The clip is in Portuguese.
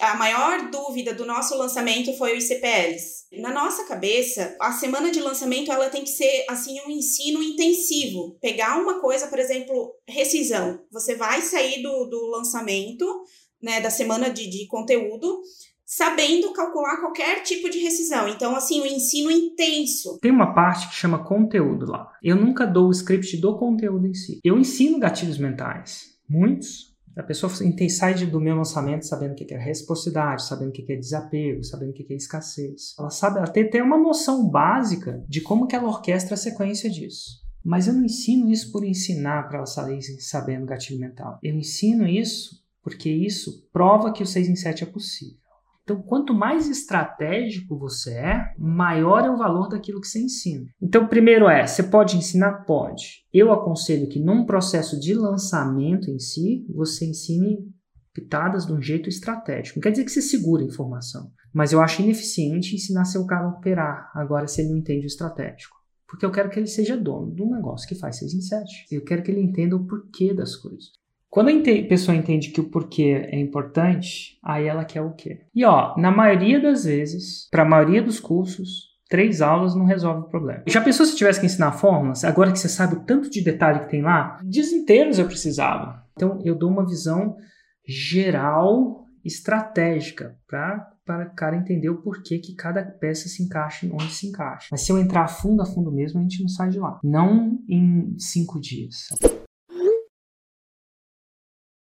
A maior dúvida do nosso lançamento foi os CPLs. Na nossa cabeça, a semana de lançamento ela tem que ser assim um ensino intensivo. Pegar uma coisa, por exemplo, rescisão. Você vai sair do, do lançamento, né, da semana de, de conteúdo, sabendo calcular qualquer tipo de rescisão. Então, assim, o ensino intenso. Tem uma parte que chama conteúdo lá. Eu nunca dou o script do conteúdo em si. Eu ensino gatilhos mentais. Muitos, a pessoa sai do meu lançamento sabendo o que é reciprocidade, sabendo o que é desapego, sabendo o que é escassez. Ela sabe até ter uma noção básica de como que ela orquestra a sequência disso. Mas eu não ensino isso por ensinar para ela sair sabendo gatilho mental. Eu ensino isso porque isso prova que o 6 em 7 é possível. Então, quanto mais estratégico você é, maior é o valor daquilo que você ensina. Então, primeiro é, você pode ensinar? Pode. Eu aconselho que num processo de lançamento em si, você ensine pitadas de um jeito estratégico. Não quer dizer que você segura a informação, mas eu acho ineficiente ensinar seu cara a operar, agora se ele não entende o estratégico. Porque eu quero que ele seja dono de um negócio que faz 6 em 7. Eu quero que ele entenda o porquê das coisas. Quando a pessoa entende que o porquê é importante, aí ela quer o quê? E ó, na maioria das vezes, para a maioria dos cursos, três aulas não resolve o problema. Já pensou se tivesse que ensinar fórmulas? Agora que você sabe o tanto de detalhe que tem lá, dias inteiros eu precisava. Então eu dou uma visão geral, estratégica, para para o cara entender o porquê que cada peça se encaixa onde se encaixa. Mas se eu entrar a fundo, a fundo mesmo, a gente não sai de lá. Não em cinco dias.